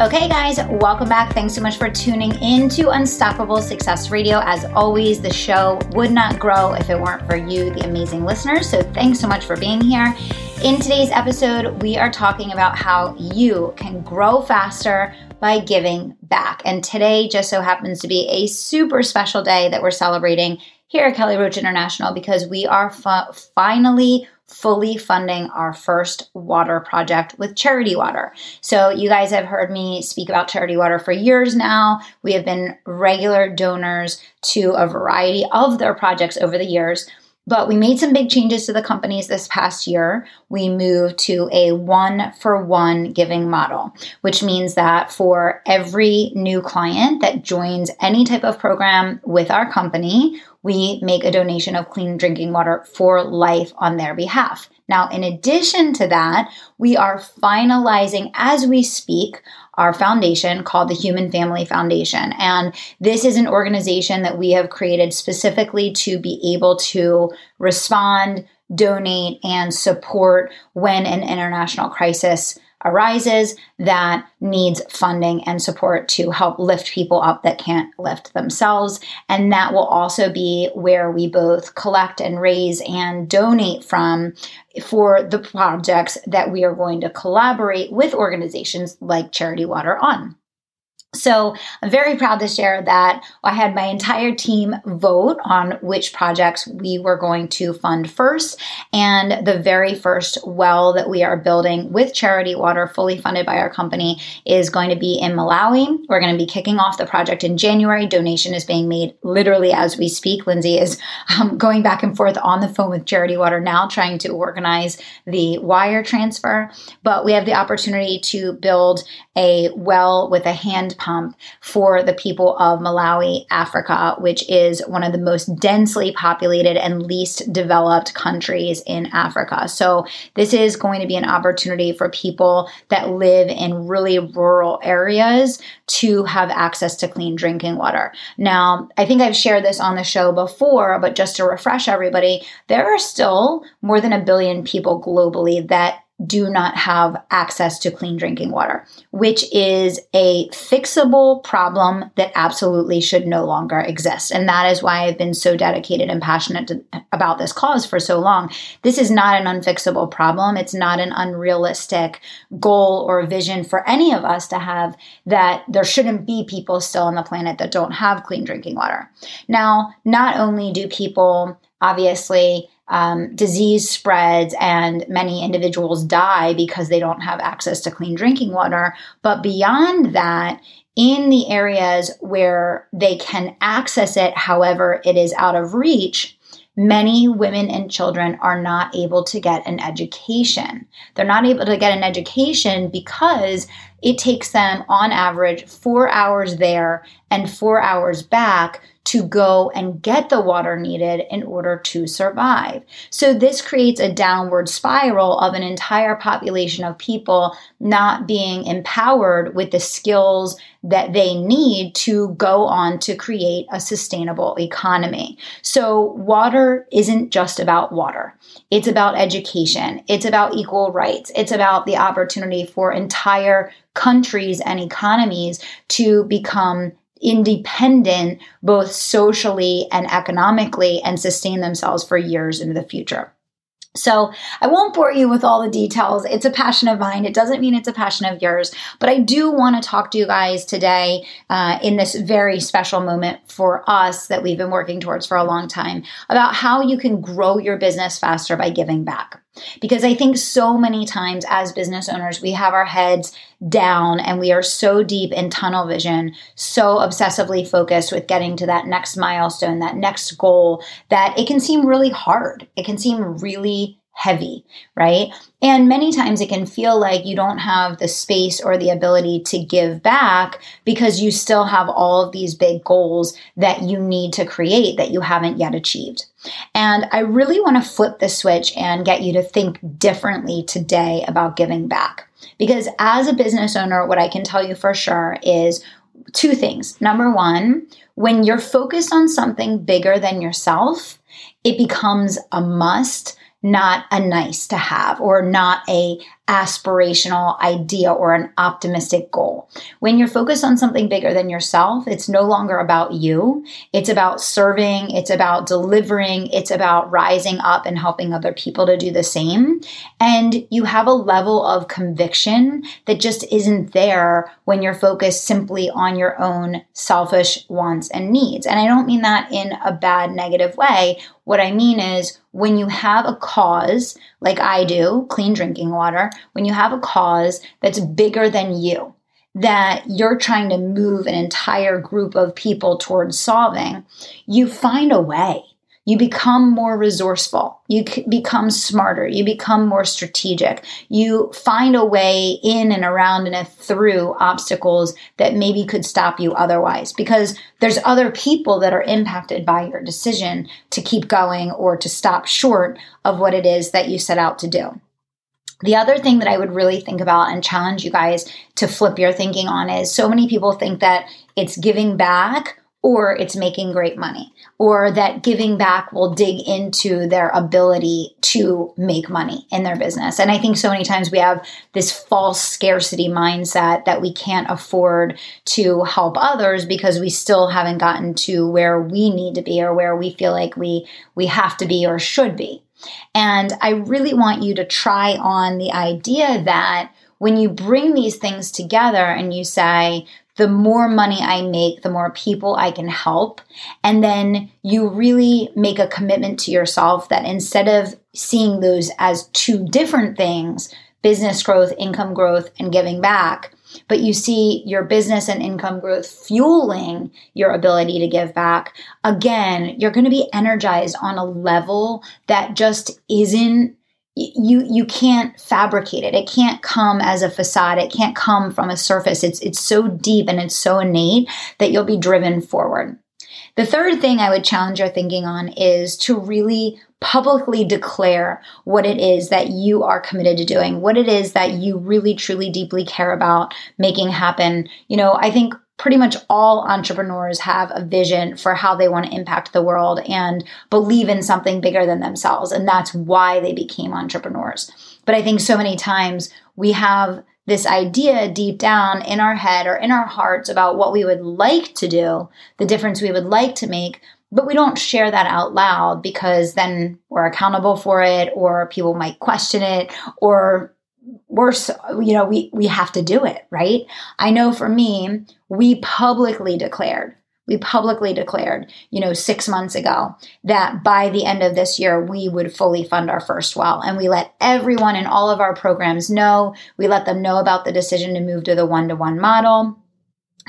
Okay, guys, welcome back. Thanks so much for tuning in to Unstoppable Success Radio. As always, the show would not grow if it weren't for you, the amazing listeners. So, thanks so much for being here. In today's episode, we are talking about how you can grow faster by giving back. And today just so happens to be a super special day that we're celebrating here at Kelly Roach International because we are fu- finally fully funding our first water project with Charity Water. So, you guys have heard me speak about Charity Water for years now. We have been regular donors to a variety of their projects over the years. But we made some big changes to the companies this past year. We moved to a one for one giving model, which means that for every new client that joins any type of program with our company, we make a donation of clean drinking water for life on their behalf. Now, in addition to that, we are finalizing as we speak our foundation called the Human Family Foundation. And this is an organization that we have created specifically to be able to respond, donate, and support when an international crisis arises that needs funding and support to help lift people up that can't lift themselves. And that will also be where we both collect and raise and donate from for the projects that we are going to collaborate with organizations like Charity Water on. So I'm very proud to share that I had my entire team vote on which projects we were going to fund first. And the very first well that we are building with Charity Water, fully funded by our company, is going to be in Malawi. We're going to be kicking off the project in January. Donation is being made literally as we speak. Lindsay is um, going back and forth on the phone with Charity Water now, trying to organize the wire transfer. But we have the opportunity to build a well with a hand pump for the people of Malawi, Africa, which is one of the most densely populated and least developed countries in Africa. So, this is going to be an opportunity for people that live in really rural areas to have access to clean drinking water. Now, I think I've shared this on the show before, but just to refresh everybody, there are still more than a billion people globally that do not have access to clean drinking water, which is a fixable problem that absolutely should no longer exist. And that is why I've been so dedicated and passionate to, about this cause for so long. This is not an unfixable problem. It's not an unrealistic goal or vision for any of us to have that there shouldn't be people still on the planet that don't have clean drinking water. Now, not only do people obviously um, disease spreads and many individuals die because they don't have access to clean drinking water. But beyond that, in the areas where they can access it, however, it is out of reach, many women and children are not able to get an education. They're not able to get an education because it takes them, on average, four hours there and four hours back to go and get the water needed in order to survive. So, this creates a downward spiral of an entire population of people not being empowered with the skills that they need to go on to create a sustainable economy. So, water isn't just about water, it's about education, it's about equal rights, it's about the opportunity for entire countries and economies to become independent both socially and economically and sustain themselves for years into the future. So I won't bore you with all the details. It's a passion of mine. It doesn't mean it's a passion of yours, but I do want to talk to you guys today uh, in this very special moment for us that we've been working towards for a long time about how you can grow your business faster by giving back. Because I think so many times as business owners, we have our heads down and we are so deep in tunnel vision, so obsessively focused with getting to that next milestone, that next goal, that it can seem really hard. It can seem really heavy, right? And many times it can feel like you don't have the space or the ability to give back because you still have all of these big goals that you need to create that you haven't yet achieved. And I really want to flip the switch and get you to think differently today about giving back. Because as a business owner, what I can tell you for sure is two things. Number one, when you're focused on something bigger than yourself, it becomes a must not a nice to have or not a aspirational idea or an optimistic goal. When you're focused on something bigger than yourself, it's no longer about you. It's about serving, it's about delivering, it's about rising up and helping other people to do the same. And you have a level of conviction that just isn't there when you're focused simply on your own selfish wants and needs. And I don't mean that in a bad, negative way. What I mean is when you have a cause, like I do, clean drinking water, when you have a cause that's bigger than you, that you're trying to move an entire group of people towards solving, you find a way. You become more resourceful. You become smarter. You become more strategic. You find a way in and around and through obstacles that maybe could stop you otherwise because there's other people that are impacted by your decision to keep going or to stop short of what it is that you set out to do. The other thing that I would really think about and challenge you guys to flip your thinking on is so many people think that it's giving back or it's making great money, or that giving back will dig into their ability to make money in their business. And I think so many times we have this false scarcity mindset that we can't afford to help others because we still haven't gotten to where we need to be or where we feel like we we have to be or should be. And I really want you to try on the idea that when you bring these things together and you say, the more money I make, the more people I can help. And then you really make a commitment to yourself that instead of seeing those as two different things, business growth, income growth, and giving back, but you see your business and income growth fueling your ability to give back, again, you're going to be energized on a level that just isn't you you can't fabricate it. It can't come as a facade. It can't come from a surface. It's it's so deep and it's so innate that you'll be driven forward. The third thing I would challenge your thinking on is to really publicly declare what it is that you are committed to doing, what it is that you really, truly, deeply care about making happen. You know, I think pretty much all entrepreneurs have a vision for how they want to impact the world and believe in something bigger than themselves. And that's why they became entrepreneurs. But I think so many times we have this idea deep down in our head or in our hearts about what we would like to do, the difference we would like to make, but we don't share that out loud because then we're accountable for it or people might question it or worse you know we we have to do it right? I know for me we publicly declared we publicly declared, you know, six months ago that by the end of this year, we would fully fund our first well. And we let everyone in all of our programs know. We let them know about the decision to move to the one to one model.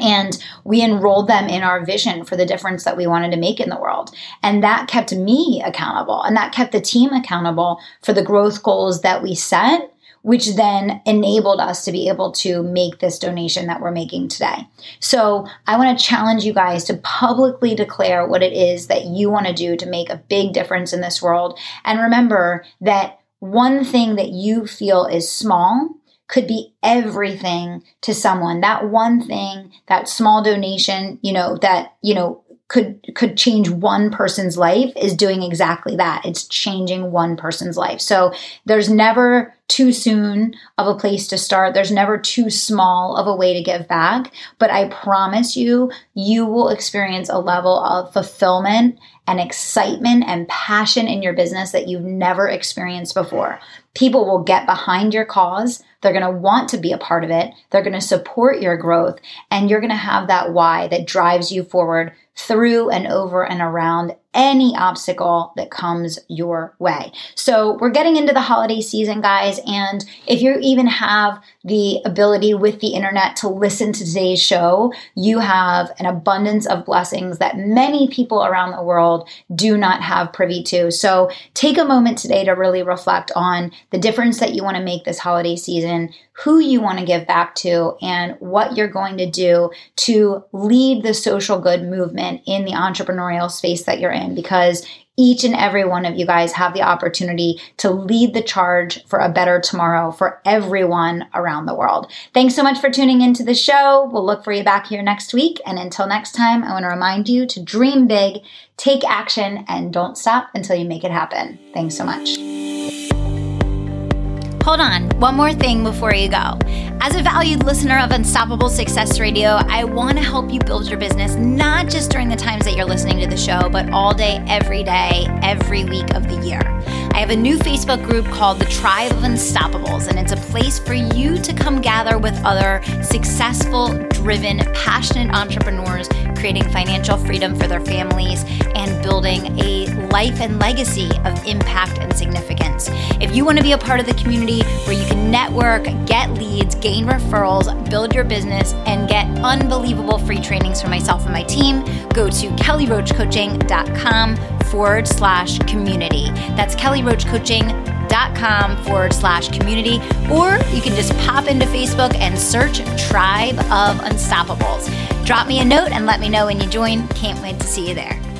And we enrolled them in our vision for the difference that we wanted to make in the world. And that kept me accountable and that kept the team accountable for the growth goals that we set which then enabled us to be able to make this donation that we're making today. So I want to challenge you guys to publicly declare what it is that you want to do to make a big difference in this world. And remember that one thing that you feel is small could be everything to someone. That one thing, that small donation, you know, that, you know, could could change one person's life is doing exactly that. It's changing one person's life. So there's never too soon of a place to start. There's never too small of a way to give back, but I promise you you will experience a level of fulfillment and excitement and passion in your business that you've never experienced before. People will get behind your cause. They're going to want to be a part of it. They're going to support your growth and you're going to have that why that drives you forward through and over and around any obstacle that comes your way. So, we're getting into the holiday season, guys, and if you even have the ability with the internet to listen to today's show, you have an abundance of blessings that many people around the world do not have privy to. So, take a moment today to really reflect on the difference that you want to make this holiday season, who you want to give back to, and what you're going to do to lead the social good movement in the entrepreneurial space that you're in because each and every one of you guys have the opportunity to lead the charge for a better tomorrow for everyone around the world. Thanks so much for tuning into the show. We'll look for you back here next week. And until next time, I want to remind you to dream big, take action, and don't stop until you make it happen. Thanks so much. Hold on, one more thing before you go. As a valued listener of Unstoppable Success Radio, I want to help you build your business not just during the times that you're listening to the show, but all day, every day, every week of the year. I have a new Facebook group called the Tribe of Unstoppables, and it's a place for you to come gather with other successful, driven, passionate entrepreneurs creating financial freedom for their families and building a life and legacy of impact and significance. If you want to be a part of the community where you can network, get leads, gain referrals, build your business, and get unbelievable free trainings from myself and my team, go to kellyroachcoaching.com forward slash community. That's kellyroachcoaching.com forward slash community. Or you can just pop into Facebook and search Tribe of Unstoppables. Drop me a note and let me know when you join. Can't wait to see you there.